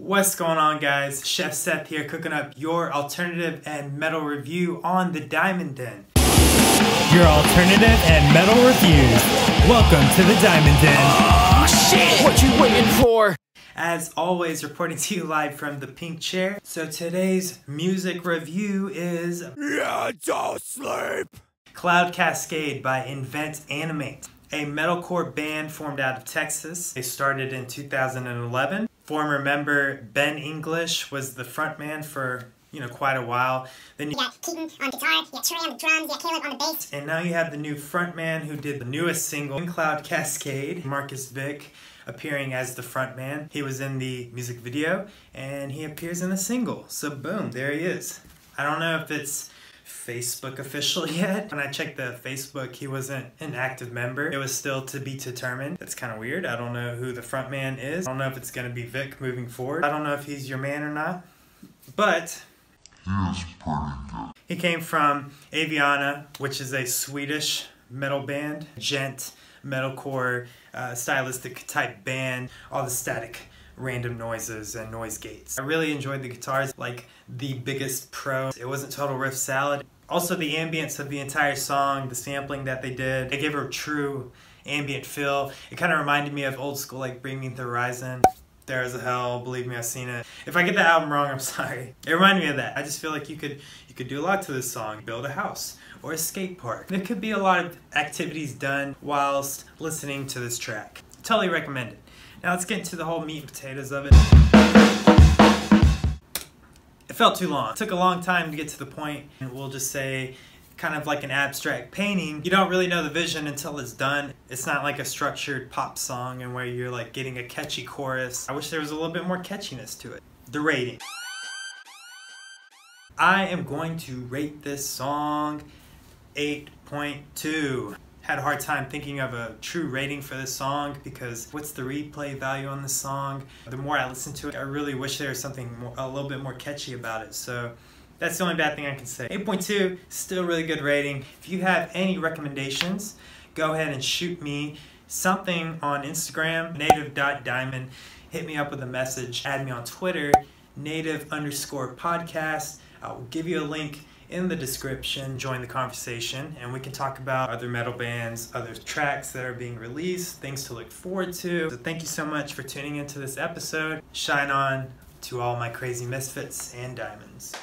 What's going on guys? Chef Seth here cooking up your alternative and metal review on the Diamond Den. Your alternative and metal reviews. Welcome to the Diamond Den. Oh shit! What you waiting for? As always, reporting to you live from the pink chair. So today's music review is Yeah, don't sleep! Cloud Cascade by Invent Animate, a metalcore band formed out of Texas. They started in 2011. Former member Ben English was the frontman for you know quite a while. Then You got Keaton on guitar, you got Trey on the drums, you got Caleb on the bass. And now you have the new frontman who did the newest single, Cloud Cascade, Marcus Vik, appearing as the frontman. He was in the music video and he appears in the single. So boom, there he is. I don't know if it's Facebook official yet. When I checked the Facebook, he wasn't an active member. It was still to be determined. That's kind of weird. I don't know who the front man is. I don't know if it's going to be Vik moving forward. I don't know if he's your man or not. But he came from Aviana, which is a Swedish metal band, djent, metalcore, uh, stylistic type band, all the static random noises and noise gates. I really enjoyed the guitars, like the biggest pro. It wasn't total riff salad. Also the ambience of the entire song, the sampling that they did, it gave her a true ambient feel. It kind of reminded me of old school like Bring Me the Horizon. There is a hell, believe me, I've seen it. If I get the album wrong, I'm sorry. It reminded me of that. I just feel like you could you could do a lot to this song. Build a house or a skate park. There could be a lot of activities done whilst listening to this track. Totally recommend it. Now let's get into the whole meat and potatoes of it. It felt too long. It took a long time to get to the point, and we'll just say kind of like an abstract painting. You don't really know the vision until it's done. It's not like a structured pop song and where you're like getting a catchy chorus. I wish there was a little bit more catchiness to it. The rating. I am going to rate this song 8.2. Had a hard time thinking of a true rating for this song because what's the replay value on this song? The more I listen to it, I really wish there was something more, a little bit more catchy about it. So that's the only bad thing I can say. 8.2, still really good rating. If you have any recommendations, go ahead and shoot me something on Instagram, native.diamond. Hit me up with a message. Add me on Twitter, native underscore podcast. I will give you a link in the description. Join the conversation, and we can talk about other metal bands, other tracks that are being released, things to look forward to. So thank you so much for tuning into this episode. Shine on to all my crazy misfits and diamonds.